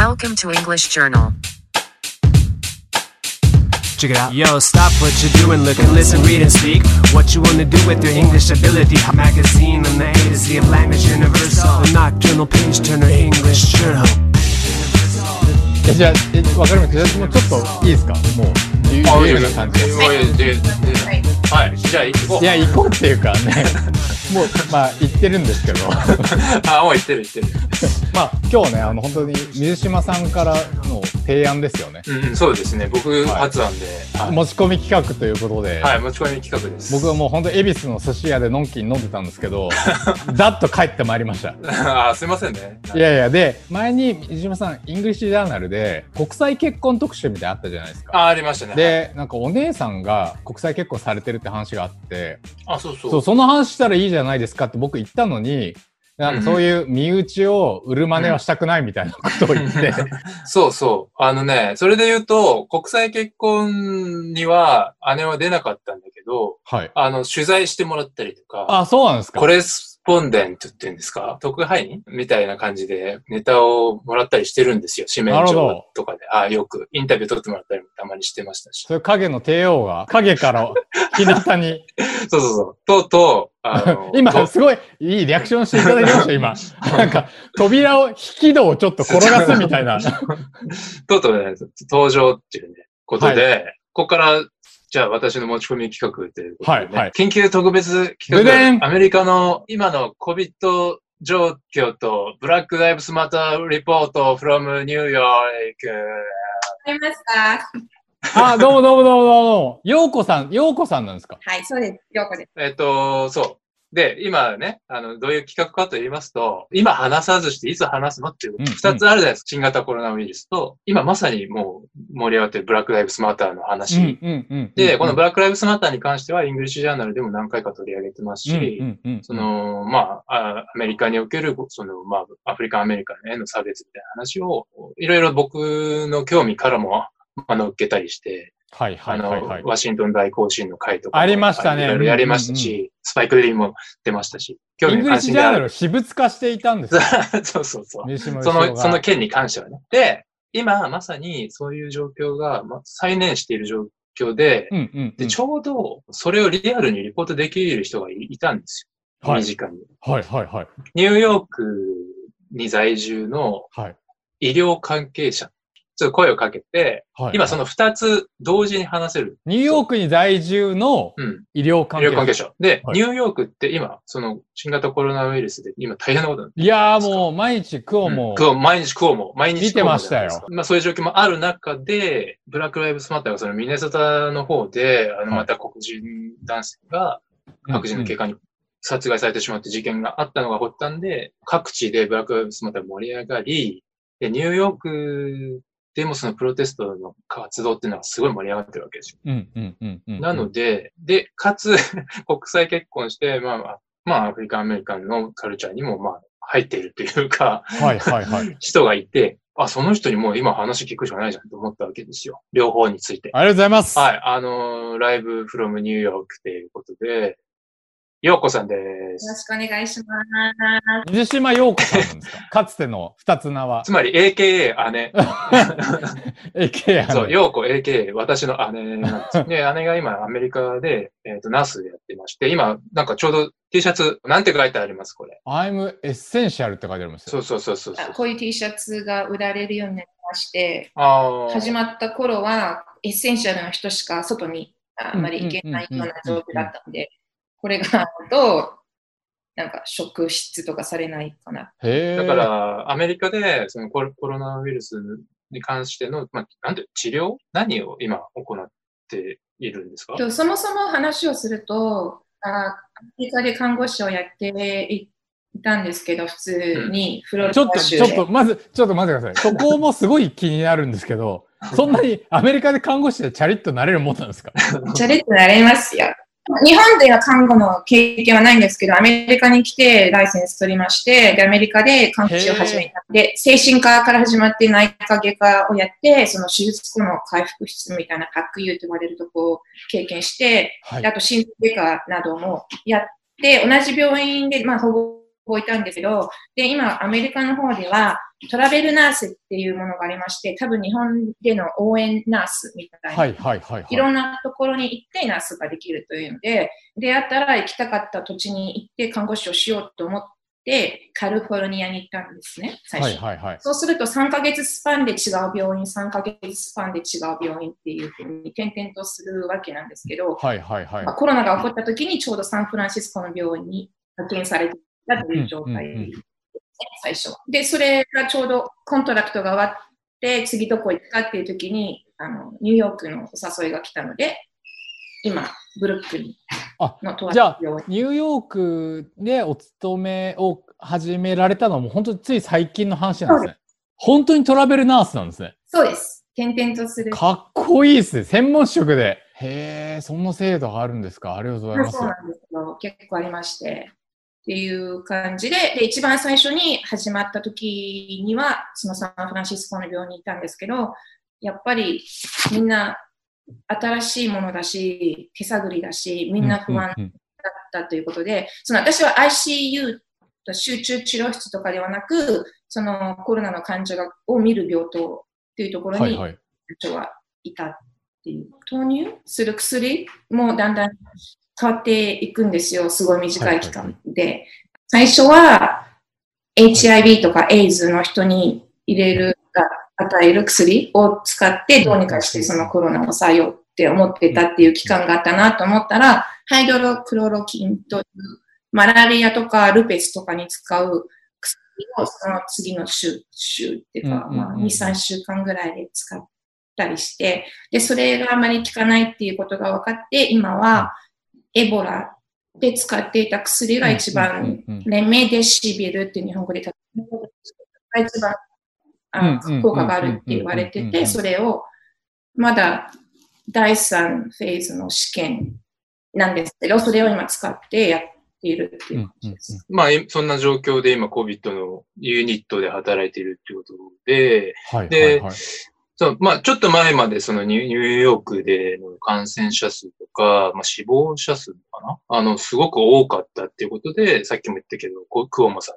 Welcome to English Journal. Check it out. Yo, stop what you're doing, look and listen, read and speak. What you wanna do with your English ability? Magazine on the A to Z of language universal. The nocturnal page turner English journal. えじゃあ、えわかりました。じゃあもうちょっといいですかもう、自由あ自由な感じで。はい、で、で、はい、じゃあ行こう。いや、行こうっていうかね、 もう、まあ、行ってるんですけど、あ、もう行ってる行ってる。まあ、今日ね、あの、本当に水島さんからの提案ですよね。うんうん、そうですね。僕発案で、はい、持ち込み企画ということで、はい、持ち込み企画です。僕はもう本当恵比寿の寿司屋でのんきに飲んでたんですけど、ざっと帰ってまいりました。あ、すいませんね。いやいや、で、前に水島さん、イングリッシュジャーナルで、国際結婚特集みたいなのあったじゃないですか。あ、ありましたね。で、なんかお姉さんが国際結婚されてるって話があって、あ、そうそう。そう、その話したらいいじゃないですかって僕言ったのに、なんかそういう身内を売る真似はしたくないみたいなことを言って。そうそう。あのね、それで言うと、国際結婚には姉は出なかったんだけど、はい。あの、取材してもらったりとか、あ、そうなんですかコレスポンデントって言うんですか？特派員みたいな感じでネタをもらったりしてるんですよ。紙面上とかで。あよくインタビュー取ってもらったりもたまにしてましたし。そういう影の帝王が影から日向に、そうそうそう。とうとう、あの 今とすごいいいリアクションしていただきました、今。なんか扉を、引き戸をちょっと転がすみたいな。とうとうね、登場っていうね、ことで、ここから、じゃあ私の持ち込み企画ということで、ねはいはい緊急特別企画、アメリカの今の COVID 状況と、ブラック・ライブスマター・リポート from ニューヨーク。わかりますかあ、どうもどうもどうもどうも。ようこさん、ようこさんなんですか？はい、そうです。ようこです。えっと、そう。で、今ね、あの、どういう企画かと言いますと、今話さずしていつ話すのっていううん、二つあるじゃないですか。新型コロナウイルスと、今まさにもう盛り上がってるブラック・ライブスマターの話。うんうんうん。で、このブララック・ライブスマターに関しては、イングリッシュジャーナルでも何回か取り上げてますし、うんうんうん、その、まあ、あアメリカにおける、その、まあ、アフリカンアメリカンへの差別みたいな話を、いろいろ僕の興味からも、あの、受けたりして、はいはあの、いはいはい。ワシントン大行進の会とかも。ありましたねいろいろやりましたし、うんうんスパイク・リーも出ましたし、イングリッシュジャーナルを私物化していたんですよ。そうそうそう。その、その件に関してはね。で、今まさにそういう状況が、まあ、再燃している状況で、うんうんうんで、ちょうどそれをリアルにリポートできる人がいいたんですよ。はい身近に。はいはいはい。ニューヨークに在住のはい。医療関係者、ちょっと声をかけて、はい、今その二つ同時に話せる。ニューヨークに在住のうん。医療関医係療関係者。で、はい。ニューヨークって今、その新型コロナウイルスで今大変なこといやーもう毎日クオうん。も、クオ毎日クオも、毎日見てましたよ。まあそういう状況もある中で、ブラックライブスマッターがそのミネソタの方で、あのはい。また黒人男性が白人の警官に殺害されてしまって事件があったのが発端で、各地でブラックライブスマッターが盛り上がり、で、ニューヨークでもそのプロテストの活動っていうのがすごい盛り上がってるわけですよ。うんうんうんうん。なので、で、かつ、国際結婚して、まあまあ、まあ、アフリカンアメリカンのカルチャーにも、まあ、入っているというか、はいはいはい。人がいて、あ、その人にもう今話聞くしかないじゃんと思ったわけですよ。両方について。ありがとうございます。はい。あのーライブフロムニューヨークということで、ようこさんでよろす。しくお願いします。水島陽子さんですか？かつての二つ名はつ。まり AKA 姉。AKA そう、ようこ AKA 私の姉なんです。で、姉が今アメリカで、えっ、と、ナースでやってまして、今、なんかちょうど T シャツ、なんて書いてありますこれ。I'm essential って書いてありますよ。そうそうそうそうそう。こういう T シャツが売られるようになりまして、ああ。始まった頃はエッセンシャルな人しか外にあんまり行けないような状況だったので、これがあると、なんか職質とかされないかな。へえ。だか、ら、アメリカで、そのコロコロナウイルスに関しての、まあ、なんて、治療？何を今行っているんですか？そもそも話をすると、あアメリカで看護師をやっていたんですけど、普通にフロリちょっと、ダ州で。ちょっと、まず、ちょっと待ってください。そこもすごい気になるんですけど、そんなにアメリカで看護師でチャリッとなれるもんなんですか？チャレッとなれますよ。日本では看護の経験はないんですけど、アメリカに来てライセンス取りまして、でアメリカで看護師を始めた。で、精神科から始まって内科外科をやって、その手術後の回復室みたいな PACU と呼ばれるとこを経験して、はいであと心臓外科などもやって、同じ病院で、まあ、ほぼほぼいたんですけど、で、今、アメリカの方では、トラベルナースっていうものがありまして、多分日本での応援ナースみたいな。はいはいはいはい。いろんなところに行ってナースができるというので、出会ったら行きたかった土地に行って看護師をしようと思って、カリフォルニアに行ったんですね、最初。はいはいはい。そうすると3ヶ月スパンで違う病院、3ヶ月スパンで違う病院っていうふうに転々とするわけなんですけど、はいはいはいまあ。コロナが起こった時にちょうどサンフランシスコの病院に派遣されていたという状態うんうんうん最初は。で、それがちょうど contract が終わって、次どこ行くかっていう時に、あの、ニューヨークのお誘いが来たので、今、ブルックリンあのとあじゃあ。ニューヨークでお勤めを始められたのはもう本当につい最近の話なんですね。本当にトラベルナースなんですね。そうです。転々とする。かっこいいですね。専門職で。へえ、そんな制度があるんですか。ありがとうございます。そうなんですよ。結構ありまして。っていう感じで、で、一番最初に始まった時には、そのサンフランシスコの病院にいたんですけど、やっぱりみんな新しいものだし、手探りだし、みんな不安だったということで、その私は ICU と集中治療室とかではなく、そのコロナの患者がを見る病棟っていうところに。人はいたっていう。投入する薬もだんだん変わっていくんですよ。すごい短い期間で。最初は HIV とか AIDS の人に入れる、与える薬を使ってどうにかしてそのコロナを抑えようって思ってたっていう期間があったなと思ったら、ハイドロクロロキンというマラリアとかルペスとかに使う薬をその次の週、週っていうか、まあ、2、3週間ぐらいで使ったりして、で、それがあまり効かないっていうことが分かって、今はエボラで使っていた薬が一番、レメデシビルって日本語で一番あ効果があるって言われてて、それをまだ第3フェーズの試験なんですけど、それを今使ってやっているっていう感じです。まあ、いそんな状況で今 COVID のユニットで働いているっていうことで、はいはいではい。そう、まあ、ちょっと前までそのニューヨークでの感染者数とか、まあ、死亡者数かな？あの、すごく多かったっていうことで、さっきも言ったけど、こうクオモさん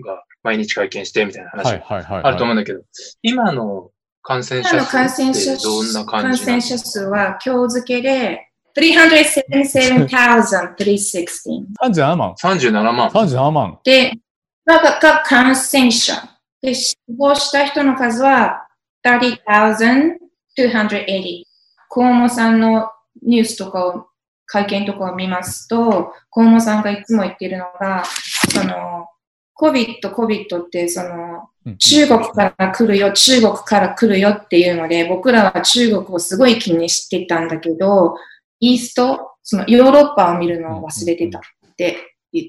が毎日会見してみたいな話。あると思うんだけど、今の感染者今の感染者数ってどんな感感じなの？染者数は今日付けで377,316 37万。?37 万。37万。で、がが感染者。で、死亡した人の数は30,280。河野さんのニュースとかを、会見とかを見ますと、河野さんがいつも言っているのが、その、COVID、COVID って、その、うん中国から来るよ、中国から来るよっていうので、僕らは中国をすごい気にしてたんだけど、イースト、そのヨーロッパを見るのを忘れてたって言っ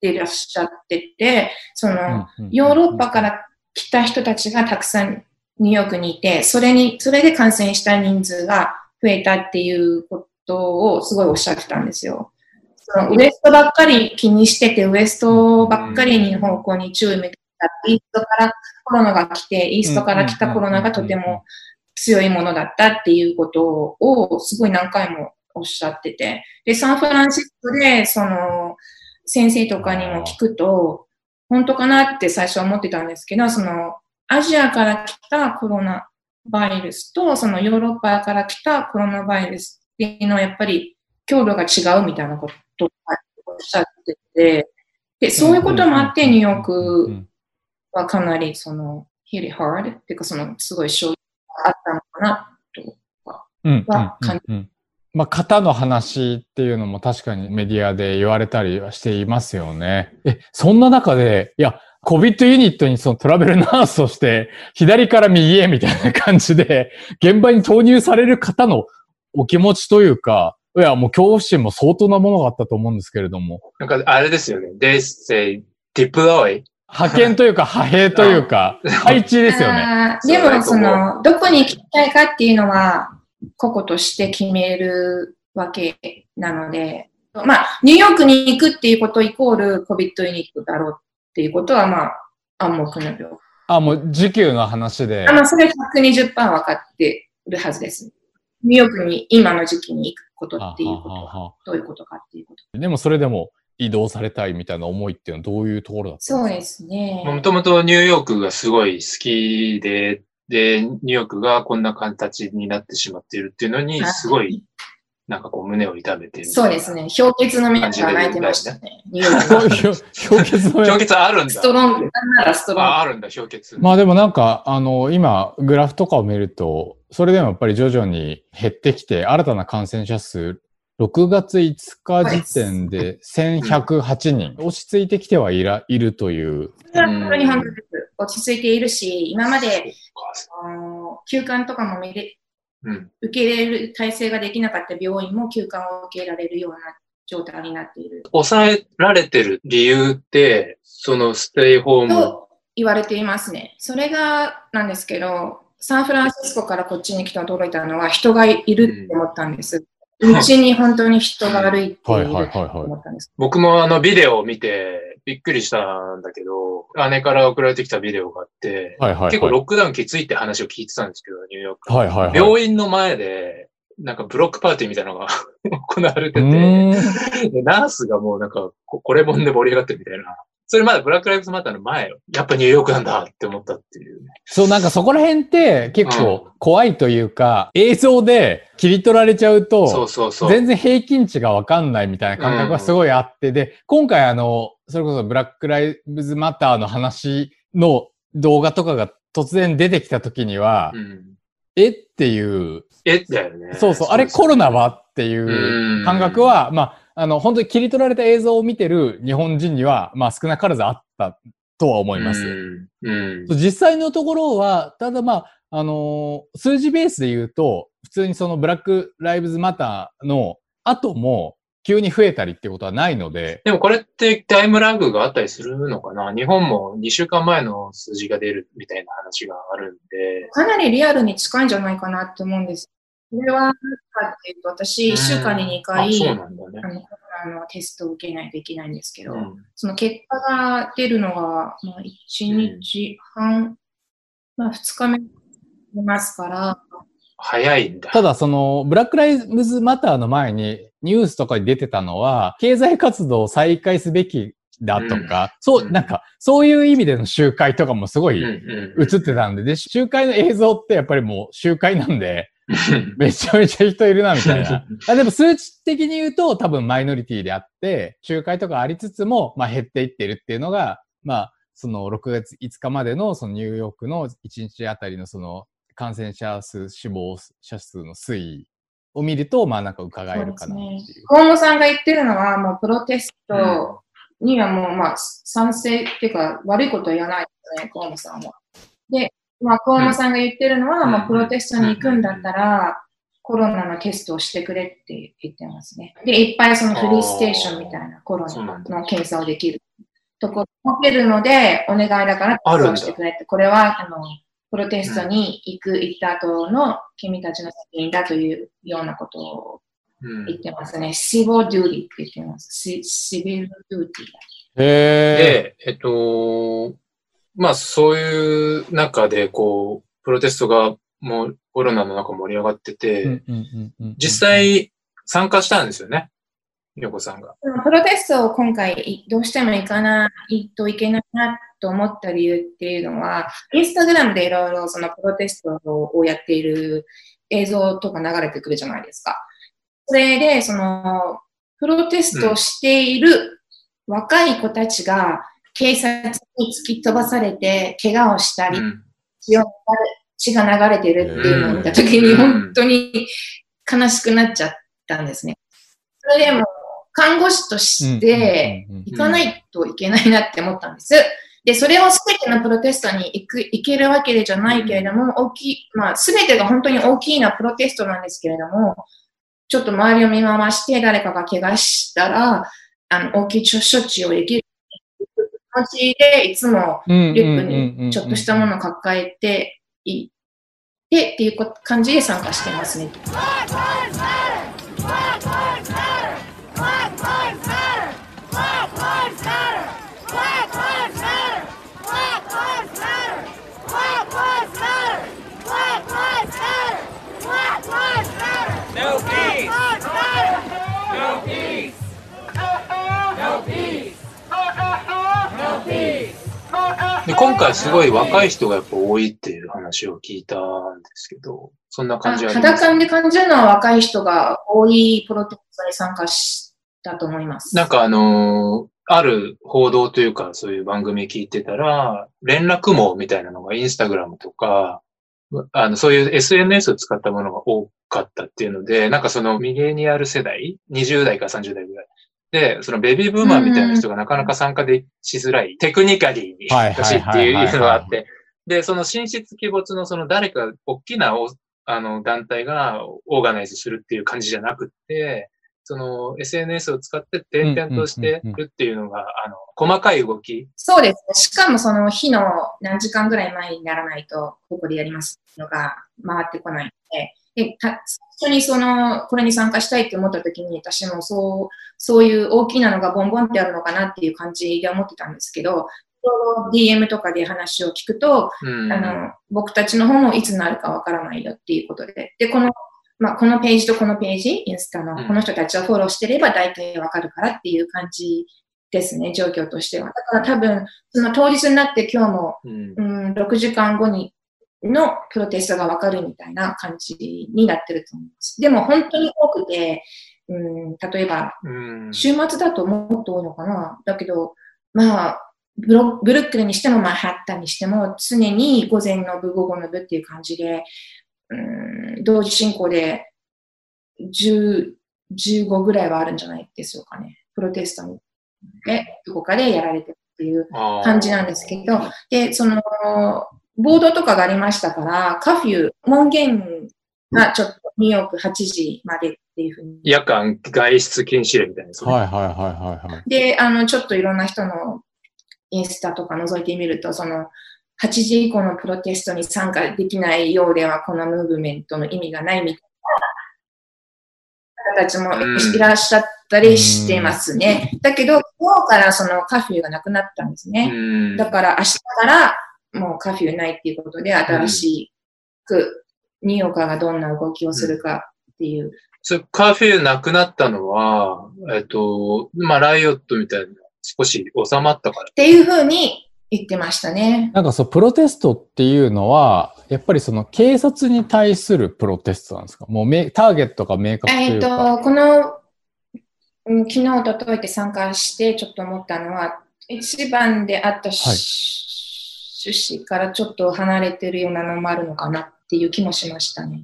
てらっしゃってて、その、ヨーロッパから来た人たちがたくさんニューヨークにいて、それに、それで感染した人数が増えたっていうことをすごいおっしゃってたんですよ。そのウエストばっかり気にしてて、ウエストばっかりに方向に注意向けた。イーストからコロナが来て、イーストから来たコロナがとても強いものだったっていうことをすごい何回もおっしゃってて。で、サンフランシスコで、その、先生とかにも聞くと、本当かなって最初は思ってたんですけど、その、アジアから来たコロナバイルスと、そのヨーロッパから来たコロナバイルスっていうのはやっぱり強度が違うみたいなことをおっしゃってて、で、そういうこともあって、ニューヨークはかなりその、really hard っていうかその、すごい衝撃があったのかなと。うんはうんうんうんまあ、型の話っていうのも確かにメディアで言われたりはしていますよね。え、そんな中で、いや、COVID ユニットにそのトラベルナースとして、左から右へみたいな感じで、現場に投入される方のお気持ちというか、いや、もう恐怖心も相当なものがあったと思うんですけれども、なんか、あれですよね。they say deploy. 派遣というか派兵というか、配置ですよね。でも、その、どこに行きたいかっていうのは、個々として決めるわけなので、まあ、ニューヨークに行くっていうことイコール COVID ユニットだろうっていうことは、まあ、暗黙の了あ、もう時給の話であ。の、それ120%分かってるはずです。ニューヨークに今の時期に行くことっていうことは、どういうことかっていうこと。でもそれでも、移動されたいみたいな思いっていうのはどういうところだったそうですね。もともとニューヨークがすごい好きで、で、ニューヨークがこんな形になってしまっているっていうのに、はいすごい、なんかこう胸を痛めてる。そうです。ね。氷結の目が泣いてましたね。氷結の氷結あるんだス。トロング、なんならストロング。あ、あるんだ、氷結。まあでもなんか、あの、今、グラフとかを見ると、それでもやっぱり徐々に減ってきて、新たな感染者数、6月5日時点で1108人、落ち着いてきてはいらいるという。それは本当に本当です。落ち着いているし、今まで、休館とかも見れうん。受け入れる体制ができなかった病院も休館を受けられるような状態になっている抑えられてる理由って、そのステイホーム。と言われていますね。それがなんですけど、サンフランシスコからこっちに来て驚いたのは人がいるって思ったんです。うちに本当に人が歩いていはいるとはいはいはい。思ったんです。僕もあのビデオを見てびっくりしたんだけど、姉から送られてきたビデオがあって、はいはいはい。結構ロックダウンきついって話を聞いてたんですけど、ニューヨーク。はいはいはい。病院の前で、なんかブロックパーティーみたいなのが 行われてうて、ナースがもうなんかこ、これもんで盛り上がってるみたいな。それまだブラックライブズマターの前よ。やっぱニューヨークなんだって思ったっていうね。そう、なんかそこら辺って結うん構怖いというか、映像で切り取られちゃうと、そうそうそう。全然平均値がわかんないみたいな感覚がすごいあって、で、今回あの、それこそブラックライブズマターの話の動画とかが突然出てきた時には、うん。えっていう、えだよね。そうそう、あれコロナはっていううん感覚は、まあ、あの、本当に切り取られた映像を見てる日本人には、まあ少なからずあったとは思います。うん。うん。実際のところは、ただまあ、あのー数字ベースで言うと、普通にそのブラックライブズマターの後も急に増えたりってことはないので、でもこれってタイムラグがあったりするのかな？日本も2週間前の数字が出るみたいな話があるんで。かなりリアルに近いんじゃないかなって思うんです。それはっていうと、私、1週間に2回、あそうなんだね。あ。のテストを受けないといけないんですけど、うん。その結果が出るのが、まあ、1日半、まあ、2日目にますから、早いんだ。ただそのブラックライブズマターの前にニュースとかに出てたのは、経済活動を再開すべきだとか、そうう、ん。なんか、そういう意味での集会とかもすごいうん映うん。ってたんで、で、集会の映像ってやっぱりもう集会なんで、うん めちゃめちゃ人いるな、みたいな。あでも数値的に言うと多分マイノリティであって、集会とかありつつも、まあ減っていってるっていうのが、まあ、その6月5日までのそのニューヨークの1日あたりのその感染者数、死亡者数の推移を見ると、まあなんか伺えるかなっていう。河野さんが言ってるのは、もうプロテストにはもう、まあ、賛成っていうか、悪いことは言わないですね、河野さんは。で、まあ、河野さんが言ってるのは、うんまあ、プロテストに行くんだったら、コロナのテストをしてくれって言ってますね。で、いっぱいそのフリーステーションみたいなコロナの検査をできるところけるので、お願いだからテストをしてくれって。これは、あの、プロテストに行く、行った後の君たちの責任だというようなことをうん言ってますね。シボデューティって言ってます。シシビルデューティへで、えっと、まあそういう中で、こう、プロテストがもうコロナの中盛り上がってて、実、際参加したんですよね？ヨコさんが。プロテストを今回どうしても行かないといけないなと思った理由っていうのは、インスタグラムでいろいろそのプロテストをやっている映像とか流れてくるじゃないですか。それで、その、プロテストをしている若い子たちが警察に突き飛ばされて怪我をしたり、うん血を血が流れてるっていうのを見たときに、うん本当に悲しくなっちゃったんですね。それでも、看護師として行かないといけないなって思ったんです。で、それをすべてのプロテストに行く、行けるわけじゃないけれども、大きい、まあ、すべてが本当に大きいなプロテストなんですけれども、ちょっと周りを見回して誰かが怪我したら、あの、大きい処置をできる気持ちで、いつもリュックにちょっとしたものを抱えていてっていうこ感じで参加してますね。今回すごい若い人がやっぱ多いっていう話を聞いたんですけど、そんな感じあります肌感で感じるのは若い人が多いプロテストに参加したと思います。なんかあのーある報道というか、そういう番組聞いてたら、連絡網みたいなのがインスタグラムとか、あの、そういう SNS を使ったものが多かったっていうので、なんかそのミレニアル世代、20代から30代ぐらい。で、そのベビーブーマーみたいな人がなかなか参加でしづらい、テクニカリーにはい欲しいっていうのがあって、で、その進出鬼没のその誰か大きなおあの団体がオーガナイズするっていう感じじゃなくって、その SNS を使って点々としてるっていうのが、あの、細かい動き。そうですね。しかもその日の何時間ぐらい前にならないと、ここでやりますのが回ってこないので、でた最初にその、これに参加したいって思った時に、私もそう、そういう大きなのがボンボンってあるのかなっていう感じで思ってたんですけど、DM とかで話を聞くと、うん。あの、僕たちの方もいつになるかわからないよっていうことで。で、この、まあ、このページとこのページ、インスタのうんこの人たちをフォローしてれば大体わかるからっていう感じですね、状況としては。だから多分、その当日になって今日も、うんうん、6時間後に、のプロテストがわかるみたいな感じになってると思います。でも本当に多くて、うん、例えば、うん。週末だともっと多いのかな？だけど、まあ、ブロブルックリンにしてもマンハッタンにしても常に午前の部、午後の部っていう感じで、うん、同時進行で10、15ぐらいはあるんじゃないですかね。プロテストに。で、どこかでやられてるっていう感じなんですけど、で、その、ボードとかがありましたから、カフュー、門限がちょっとニューヨーク8時までっていうふうに夜間外出禁止令みたいな。はいはいはいはいはい。で、あの、ちょっといろんな人のインスタとか覗いてみると、その、8時以降のプロテストに参加できないようでは、このムーブメントの意味がないみたいな方たちもうんいらっしゃったりしてますね。だけど、今日からそのカフューがなくなったんですね。うん。だから明日からもうカフューないっていうことで、新しくニューヨーカーがどんな動きをするかっていう。それカフェなくなったのは、えっと、まあ、ライオットみたいな、少し収まったから。っていうふうに言ってましたね。なんかそう、プロテストっていうのは、やっぱりその警察に対するプロテストなんですか？もうめターゲットが明確とえっ、いうか。と、この、うん昨日、おとといって参加してちょっと思ったのは、一番であったし、趣旨からちょっと離れてるようなのもあるのかなっていう気もしましたね。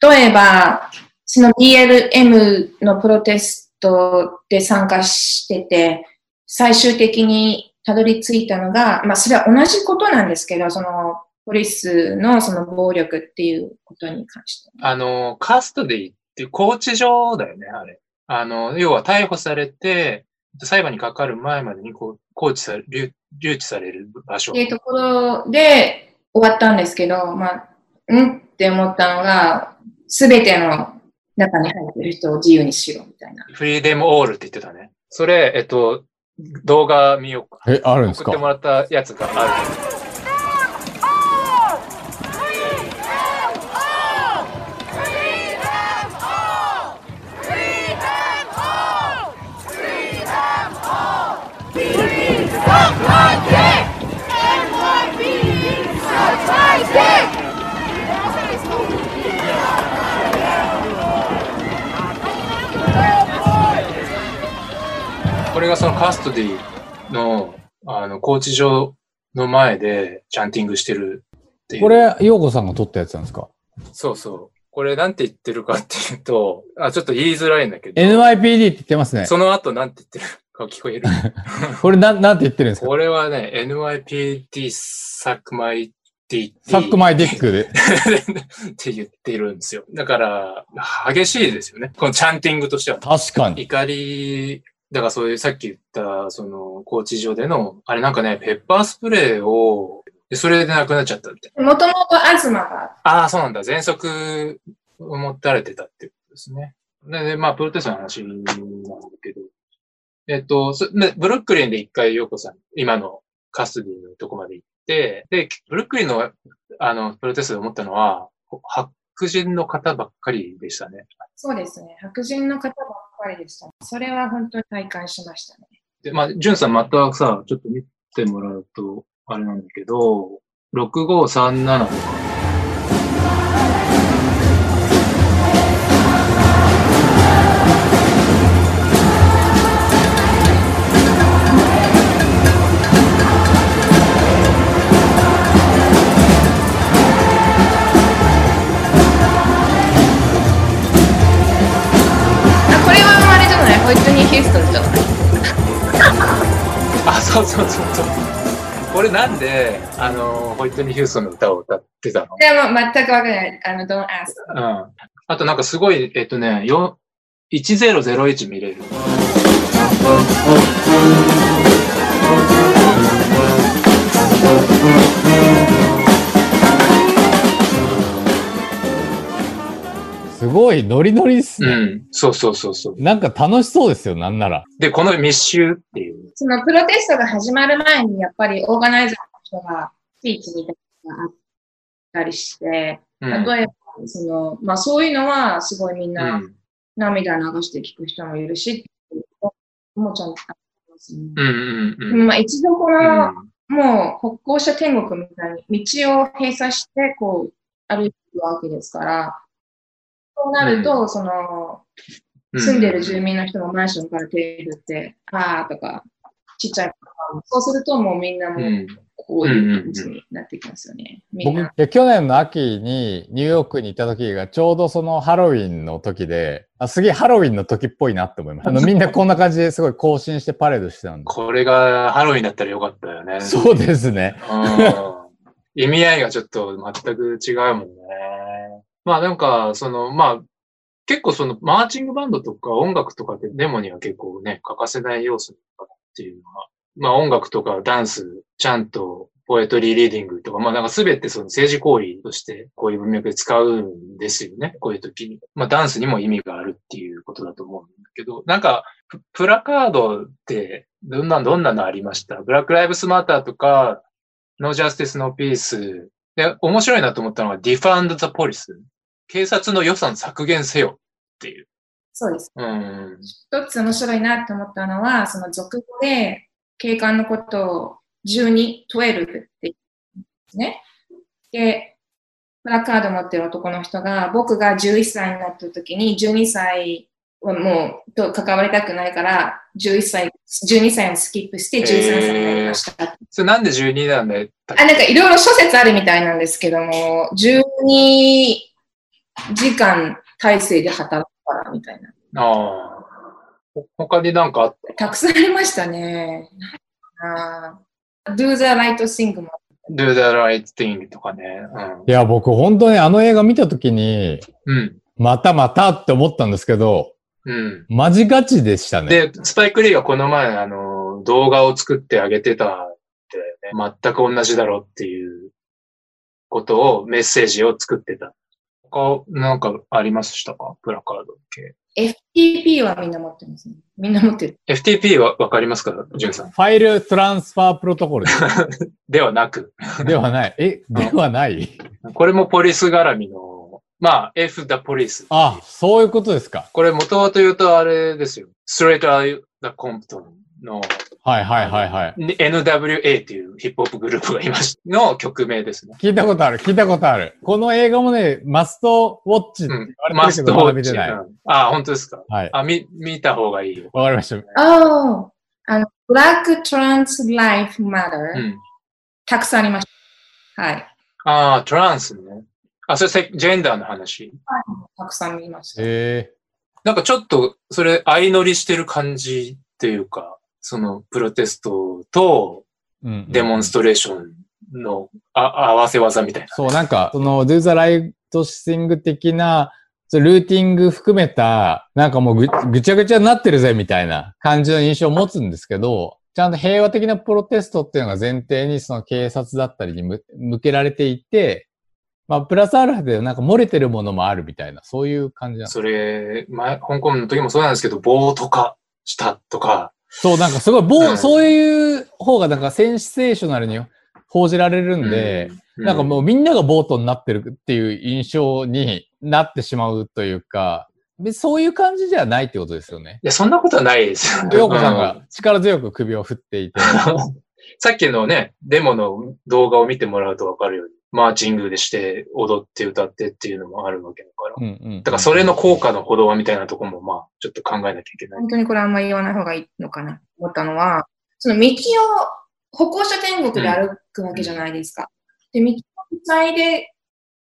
例えば、その BLM のプロテストで参加してて、最終的にたどり着いたのが、まあそれは同じことなんですけど、そのポリスのその暴力っていうことに関して。あの、カストディっていう拘置所だよね、あれ。あの、要は逮捕されて、裁判にかかる前までにこう、拘置され、留留置される場所って。いうところで終わったんですけど、まあ、うんって思ったのが、すべての中に入ってる人を自由にしろみたいな。フリーデムオールって言ってたね。それ、えっと、動画見ようか。え、あるんですか？送ってもらったやつがある。これがそのカストディの、あの、拘置所の前でチャンティングしてるっていう。これ、ヨーコさんが撮ったやつなんですか？そうそう。これなんて言ってるかっていうと、あ、ちょっと言いづらいんだけど。?NYPD って言ってますね。その後なんて言ってるか聞こえる？これなん、なんて言ってるんですか？これはね、NYPD サックマイ DT。サックマイディックで。って言ってるんですよ。だから、激しいですよね。このチャンティングとしては。確かに。怒り、だからそういうさっき言った、その、コーチ上での、あれなんかね、ペッパースプレーを、でそれで亡くなっちゃったみたいもともと東が、ああ、そうなんだ。喘息を持たれてたっていうことですね。で、でまあ、プロテストの話なんだけど、えっと、ブルックリンで一回、ヨーコさん、今のカスティのとこまで行って、で、ブルックリンの、あの、プロテストで思ったのは、白人の方ばっかりでしたね。そうですね。白人の方ばっかりでした。それは本当に体感しましたね。で、まあ、ジュンさんまたさ、ちょっと見てもらうと、あれなんだけど、6537とか。ホイットニー・ヒューストンじゃないあ、そうそうそうそう。これなんで、あの、ホイットニー・ヒューストンの歌を歌ってたの？でも全くわかんない。あの、don't ask. うん。あとなんかすごい、えっとね、よ1001見れる。すごいノリノリっすね。うん。そうそうそうそう。なんか楽しそうですよ、なんなら。で、この密集っていう。そのプロテストが始まる前に、やっぱりオーガナイザーの人がスピーチみたいなのがあったりして、うん。例えば、その、まあそういうのはすごいみんう。なん涙流して聞く人もいるし、もうちゃんとありますね。うんうんうん。まあ一度こうの、んもう北港者天国みたいに道を閉鎖して、こう、歩いていくわけですから、そうなると、その、住んでる住民の人もマンションから手振って、あーとか、ちっちゃいそうするともうみんなもう。うんこういう感じになってきますよね。みん僕な。、い去年の秋にニューヨークに行った時がちょうどそのハロウィンの時で、あすげえハロウィンの時っぽいなって思いました。あのみんなこんな感じですごい行進してパレードしてたんで。これがハロウィンだったらよかったよね。そうですね。うん意味合いがちょっと全く違うもんね。まあなんか、その、まあ、結構そのマーチングバンドとか音楽とかってデモには結構ね、欠かせない要素っていうのは、まあ音楽とかダンス、ちゃんとポエトリーリーディングとか、まあなんかすべてその政治行為としてこういう文脈で使うんですよね。こういう時に。まあダンスにも意味があるっていうことだと思うんだけど、なんかプラカードってどんな、どんなのありました？ブラックライブスマーターとか、No Justice No Peace。で、面白いなと思ったのは Defund the Police。警察の予算削減せよっていう。そうです。うん。一つ面白いなと思ったのは、その俗語で警官のことを12、12って言うんですね。で、プラカード持ってる男の人が、僕が11歳になった時に、12歳はもうと関わりたくないから、11歳、12歳をスキップして13歳になりました。それなんで12なんだよ。あ、なんかいろいろ諸説あるみたいなんですけども、12時間体制で働くからみたいな。ああ。ほ他になんかあった？くさんありましたね。あー Do the right thing も。?Do the right thing とかね。いや、僕本当にあの映画見た時に、うん。またまたって思ったんですけど、うん。うん。マジガチでしたね。で、スパイクリーがこの前、あの、動画を作ってあげてたんだよね。全く同じだろうっていうことを、メッセージを作ってた。他、なんかありましたか？プラカード系。FTP はみんな持ってますね。みんな持ってる。FTP はわかりますか？ジュンさん。ファイルトランスファープロトコル ではなく、ではない。え、ではない？これもポリス絡みの、まあ、F the Police。あ、そういうことですか。これ元々言うとあれですよ。Straight Outta the Compton のはいはいはいはい。NWA っていうヒップホップグループがいました。の曲名ですね。聞いたことある、聞いたことある。この映画もね、マストウォッチって言うん。われてるけど、まだ見てない。うんあ、本当ですか？はい。あ、見、見た方がいいよ。わかりました。ああ、あの、Black Trans Life Matter、うん。たくさんありました。はい。ああ、トランスね。あ、それセジェンダーの話？たくさん見ました。えなんかちょっと、それ相乗りしてる感じっていうか、そのプロテストとデモンストレーションのあ合わせ技みたいな。そう、なんか、その、Do the Right Thing 的な、ルーティング含めた、なんかもうぐぐちゃぐちゃになってるぜみたいな感じの印象を持つんですけど、ちゃんと平和的なプロテストっていうのが前提にその警察だったりに向向けられていて、まあ、プラスアルファでなんか漏れてるものもあるみたいな、そういう感じなんですそれ、前、香港の時もそうなんですけど、暴徒化したとか、そう、なんかすごい、ぼううんそういう方がなんかセンセーショナルに報じられるんで、うなんかもうみんながボートになってるっていう印象になってしまうというか、でそういう感じじゃないってことですよね。いや、そんなことはないですよ。ヨーコさんが力強く首を振っていて。さっきのね、デモの動画を見てもらうとわかるように、マーチングでして、踊って歌ってっていうのもあるわけだから。うんうんうんだからそれの効果のほどはみたいなところも、まあ、ちょっと考えなきゃいけない。本当にこれあんまり言わない方がいいのかなと思ったのは、その道を歩行者天国で歩くわけじゃないですか。で、道を塞いで、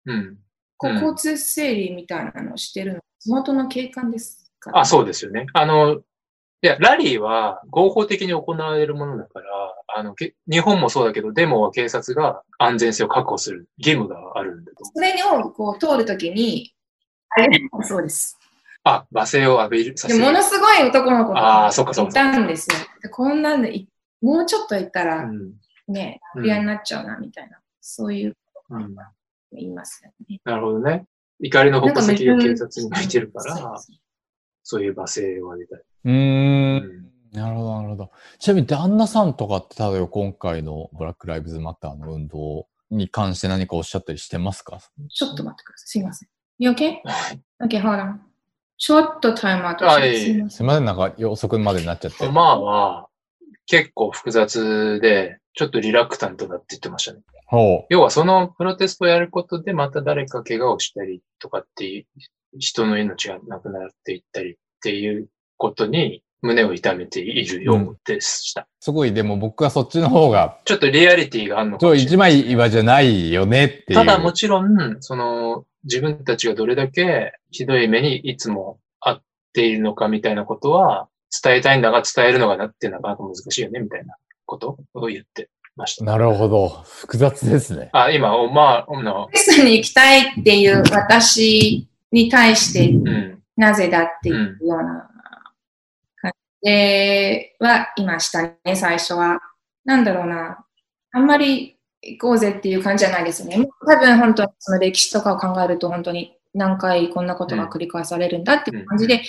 うん。こううん交通整理みたいなのをしてるの、地元の警官ですか？あ、そうですよね。あの、いや、ラリーは合法的に行われるものだから、あの、け日本もそうだけど、デモは警察が安全性を確保する義務があるんだと。それをこう通るときに、あれそうです。あ、罵声を浴びる。ものすごい男の子あーそっかそっかいたんですよ。でこんなんでい、もうちょっと行ったらうん。ね、うん不安になっちゃうな、みたいな。そういううん。言いますよね。なるほどね。怒りの矛先が警察に向いてるから、そういう罵声を浴びたり。うーんうんなるほど、なるほど。ちなみに旦那さんとかって、例えば今回のブラック・ライブズ・マターの運動に関して何かおっしゃったりしてますか？ちょっと待ってください。すいません。You okay? はい Okay, hold on. ちょっとタイムアウトあしていえいえすいません。すいません、なんか遅くまでになっちゃって。まあは、結構複雑で、ちょっとリラクタントだって言ってましたね。ほ要はそのプロテストをやることでまた誰か怪我をしたりとかっていう、人の命がなくなっていったりっていうことに胸を痛めているようでした。う。すごい、でも僕はそっちの方が、ちょっとリアリティがあるのかそう、もしれない。一枚岩じゃないよねっていう。ただもちろん、その、自分たちがどれだけひどい目にいつも遭っているのかみたいなことは伝えたいんだが伝えるのがなってなかなか難しいよねみたいなことを言ってました。なるほど。複雑ですね。あ、今、おまあ、の、テ ストに行きたいっていう私に対してうん、なぜだっていうような感じでは、いましたね、最初は。なんだろうな。あんまり行こうぜっていう感じじゃないですね。多分本当にその歴史とかを考えると本当に何回こんなことが繰り返されるんだっていう感じで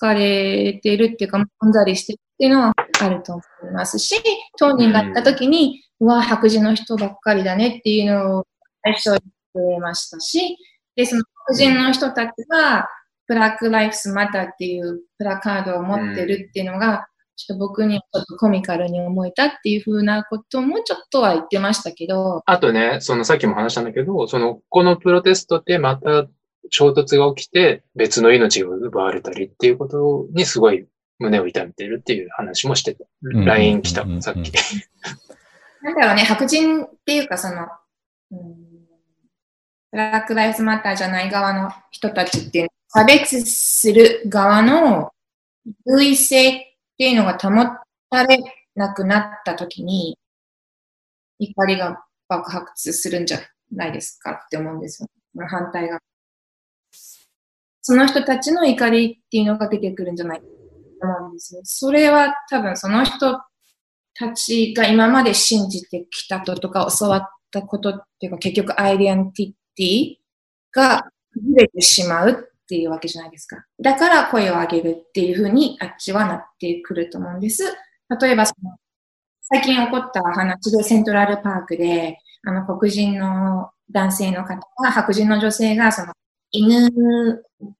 疲れてるっていうか、もんざりしてるっていうのはあると思いますし、当人が行った時に、うわ、白人の人ばっかりだねっていうのを最初言ってましたし、で、その白人の人たちが、ブラック・ライフス・マターっていうプラカードを持ってるっていうのが、ちょっと僕にはちょっとコミカルに思えたっていうふうなこともちょっとは言ってましたけど、あとね、そのさっきも話したんだけど、その、このプロテストでまた衝突が起きて別の命が奪われたりっていうことにすごい胸を痛めているっていう話もしてた。ん。LINE 来た。さっき。なんだろうね、白人っていうかその、うん、ブラック・ライフス・マターじゃない側の人たちっていうの差別する側の優位性っていうのが保たれなくなったときに、怒りが爆発するんじゃないですかって思うんですよ。反対が。その人たちの怒りっていうのが出てくるんじゃないかと思うんですよ。それは多分その人たちが今まで信じてきたととか教わったことっていうか結局アイデンティティが崩れてしまうっていうわけじゃないですか。だから声を上げるっていうふうにあっちはなってくると思うんです。例えばその最近起こった話でセントラルパークであの黒人の男性の方が白人の女性がその犬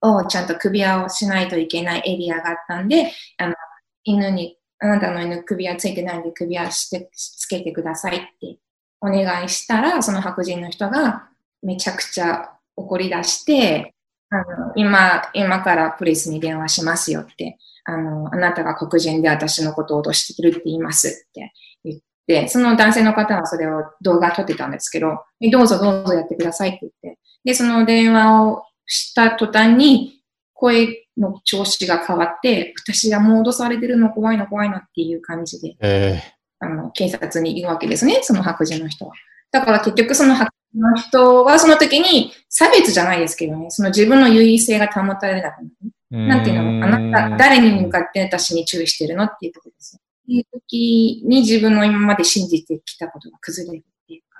をちゃんと首輪をしないといけないエリアがあったんで、あの犬にあなたの犬首輪ついてないんで首輪してつけてくださいってお願いしたら、その白人の人がめちゃくちゃ怒り出して、あの今、今からプリスに電話しますよって、あの、あなたが黒人で私のことを脅してるって言いますって言って、その男性の方はそれを動画撮ってたんですけど、えどうぞどうぞやってくださいって言って、で、その電話をした途端に声の調子が変わって、私がもう脅されてるの怖いの怖いのっていう感じで、えあの、警察に言うわけですね、その白人の人は。だから結局その白人の人はその時に差別じゃないですけどね、その自分の優位性が保たれなくなる。ー、なんていうのあなた、誰に向かって私に注意してるのっていうところですよ。っていう時に自分の今まで信じてきたことが崩れるっていうか、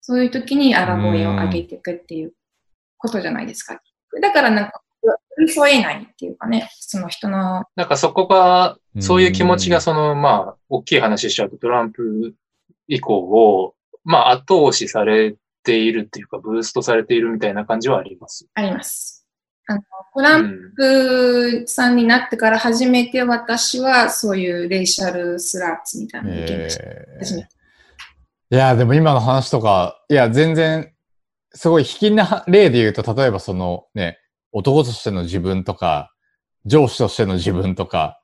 そういう時に荒声を上げていくっていうことじゃないですか。だからなんか、寄り添えないっていうかね、その人の、なんかそこが、そういう気持ちうんがその、まあ、大きい話しちゃうとトランプ以降を、まあ、後押しされているっていうか、ブーストされているみたいな感じはあります。あります。トランうんプさんになってから初めて私はそういうレイシャルスラッツみたいなのを受けました。初めていや、でも今の話とか、いや、全然、すごい卑近な例で言うと、例えばそのね、男としての自分とか、上司としての自分とか、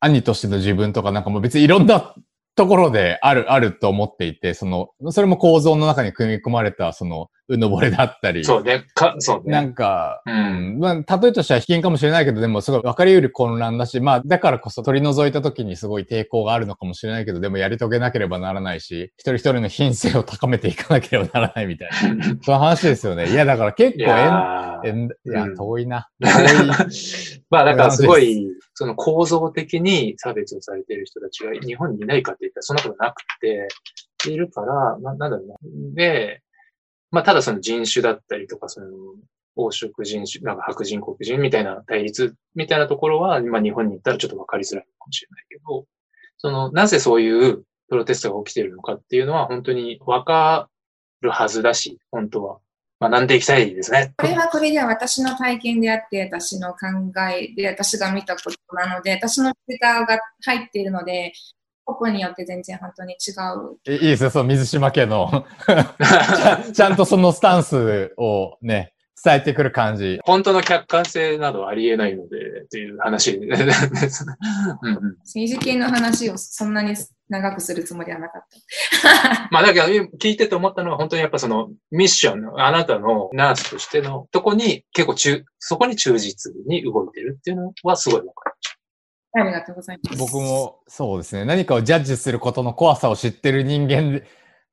兄としての自分とか、なんかもう別にいろんなところである、あると思っていて、その、それも構造の中に組み込まれた、その、うぬぼれだったり、そうね。か、そうね。なんか、う。うんん。まあ、例えとしては危険かもしれないけど、でもすごい分かり得る混乱だし、まあ、だからこそ取り除いた時にすごい抵抗があるのかもしれないけど、でもやり遂げなければならないし、一人一人の品性を高めていかなければならないみたいな。そういう話ですよね。いや、だから結い構やーえん、えん、いやう、ん遠いな。遠い。まあだからすごい、その構造的に差別をされている人たちが日本にいないかって言ったらそんなことなくて、いるから、ななんだろうな。で、まあただその人種だったりとか、その黄色人種、なんか白人黒人みたいな対立みたいなところは、まあ日本に行ったらちょっとわかりづらいかもしれないけど、その、なぜそういうプロテストが起きているのかっていうのは本当にわかるはずだし、本当は。学んでいきたいですね。これはこれでは私の体験であって、私の考えで、私が見たことなので、私のデータが入っているので、個々によって全然本当に違う。いいですよ、その水島家のちゃん、ちゃんとそのスタンスをね、伝えてくる感じ。本当の客観性などはありえないので、という話うん政治系の話をそんなに長くするつもりはなかった。まあだけど、聞いてて思ったのは本当にやっぱそのミッションの、あなたのナースとしてのとこに結構中、そこに忠実に動いてるっていうのはすごいわかる。ありがとうございます。僕もそうですね。何かをジャッジすることの怖さを知ってる人間で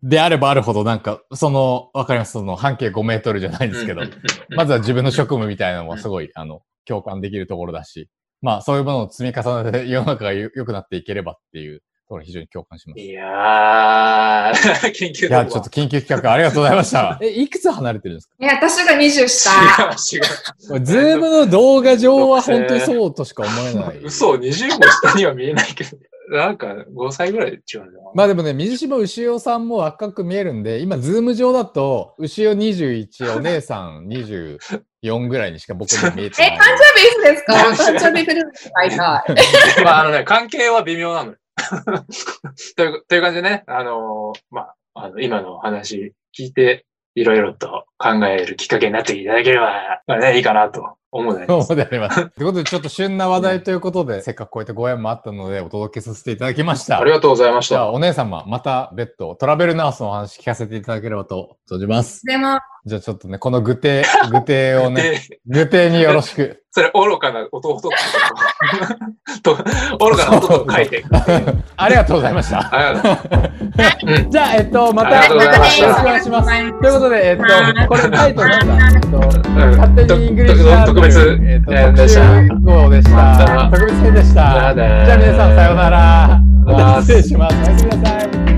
であればあるほど、なんか、その、わかります？その半径5メートルじゃないですけど、まずは自分の職務みたいなのもすごい、あの、共感できるところだし、まあ、そういうものを積み重ねて世の中がよ良くなっていければっていうところに非常に共感します。いやー、研究いや、ちょっと緊急企画ありがとうございました。え、いくつ離れてるんですか？いや、私が20下。違う、違これズームの動画上は本当にそうとしか思えない。う。嘘、20も下には見えないけど、なんか5歳ぐらい違うのまあでもね、水島牛尾さんも若く見えるんで、今、ズーム上だと、牛尾21、お姉さん24ぐらいにしか僕には見えてえ、ない。誕生日いつですか？誕生日プレゼント書いたい。まあ、あのね、関係は微妙なのよ。という、という感じでね、あのーまあ、あの、今の話聞いて、いろいろと考えるきっかけになっていただければ、まあね、いいかなと思うね。そうであります。ということで、ちょっと旬な話題ということで、せっかくこういったご縁もあったので、お届けさせていただきました。ありがとうございましじゃあ、た。お姉様、また別途、トラベルナースのお話聞かせていただければと存じます。でも、じゃあ、ちょっとね、この愚弟、愚弟をね、で、愚弟によろしく。それ、愚かな弟とと、愚かな弟と書いて。ありがとうございました。ありがとううんじゃあ、えっと、また、よろしくお願いします。ということで、えっと、これタイトルなんだえっと、うん勝手にイングリッシュ別えっと、編で特した集号でした。特別編でした。じゃあ皆さんさようなら。失礼します。おやすみなさい。